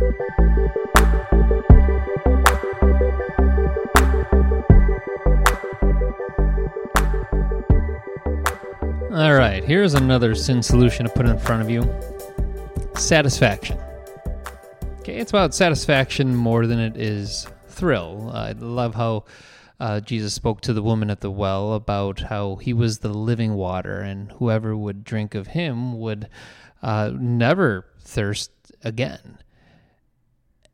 All right, here's another sin solution to put in front of you satisfaction. Okay, it's about satisfaction more than it is thrill. I love how uh, Jesus spoke to the woman at the well about how he was the living water, and whoever would drink of him would uh, never thirst again.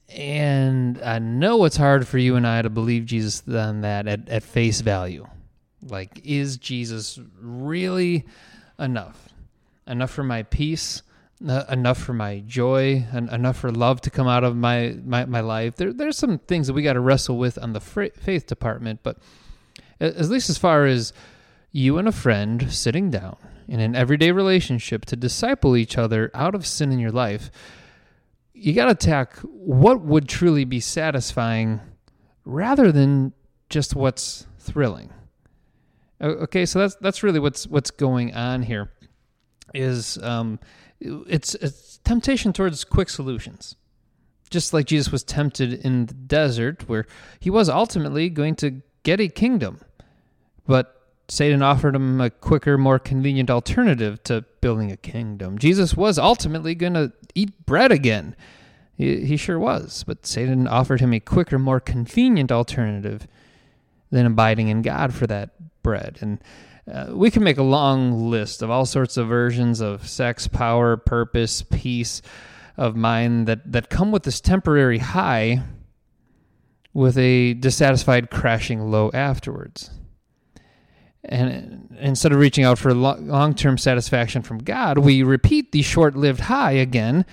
And I know it's hard for you and I to believe Jesus than that at, at face value. Like, is Jesus really enough? Enough for my peace? Enough for my joy? En- enough for love to come out of my, my, my life? There, there's some things that we got to wrestle with on the fr- faith department, but at least as far as you and a friend sitting down in an everyday relationship to disciple each other out of sin in your life, you got to attack what would truly be satisfying rather than just what's thrilling. Okay, so that's that's really what's what's going on here. Is um, it's it's temptation towards quick solutions, just like Jesus was tempted in the desert, where he was ultimately going to get a kingdom, but Satan offered him a quicker, more convenient alternative to building a kingdom. Jesus was ultimately going to eat bread again. He, he sure was, but Satan offered him a quicker, more convenient alternative than abiding in God for that bread. And uh, we can make a long list of all sorts of versions of sex, power, purpose, peace of mind that, that come with this temporary high with a dissatisfied crashing low afterwards. And instead of reaching out for long term satisfaction from God, we repeat the short lived high again,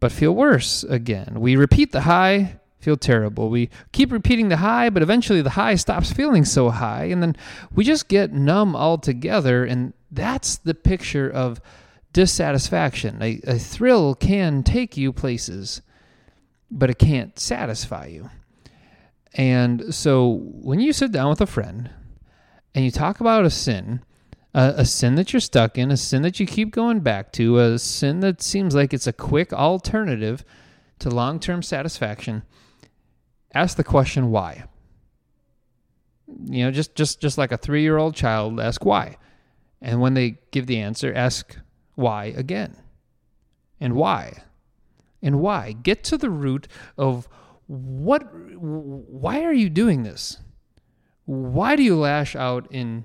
but feel worse again. We repeat the high, feel terrible. We keep repeating the high, but eventually the high stops feeling so high, and then we just get numb altogether. And that's the picture of dissatisfaction. A, a thrill can take you places, but it can't satisfy you. And so when you sit down with a friend and you talk about a sin, a, a, sin that you're stuck in, a sin that you keep going back to, a sin that seems like it's a quick alternative to long term satisfaction, ask the question why. You know, just just just like a three year old child, ask why, and when they give the answer, ask why again, and why, and why. Get to the root of what. Why are you doing this? Why do you lash out in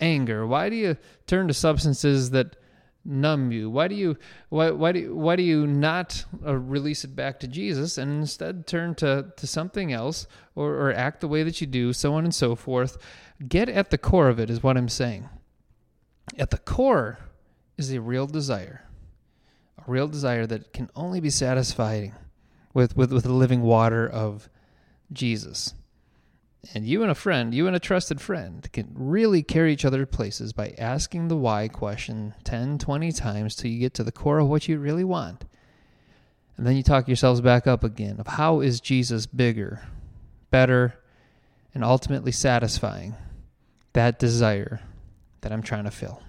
anger? Why do you turn to substances that numb you? Why do you why why do why do you not uh, release it back to Jesus and instead turn to to something else or or act the way that you do, so on and so forth? Get at the core of it is what I'm saying. At the core is a real desire. A real desire that can only be satisfied with with, with the living water of Jesus. And you and a friend, you and a trusted friend, can really carry each other to places by asking the why question 10, 20 times till you get to the core of what you really want. And then you talk yourselves back up again of how is Jesus bigger, better, and ultimately satisfying that desire that I'm trying to fill.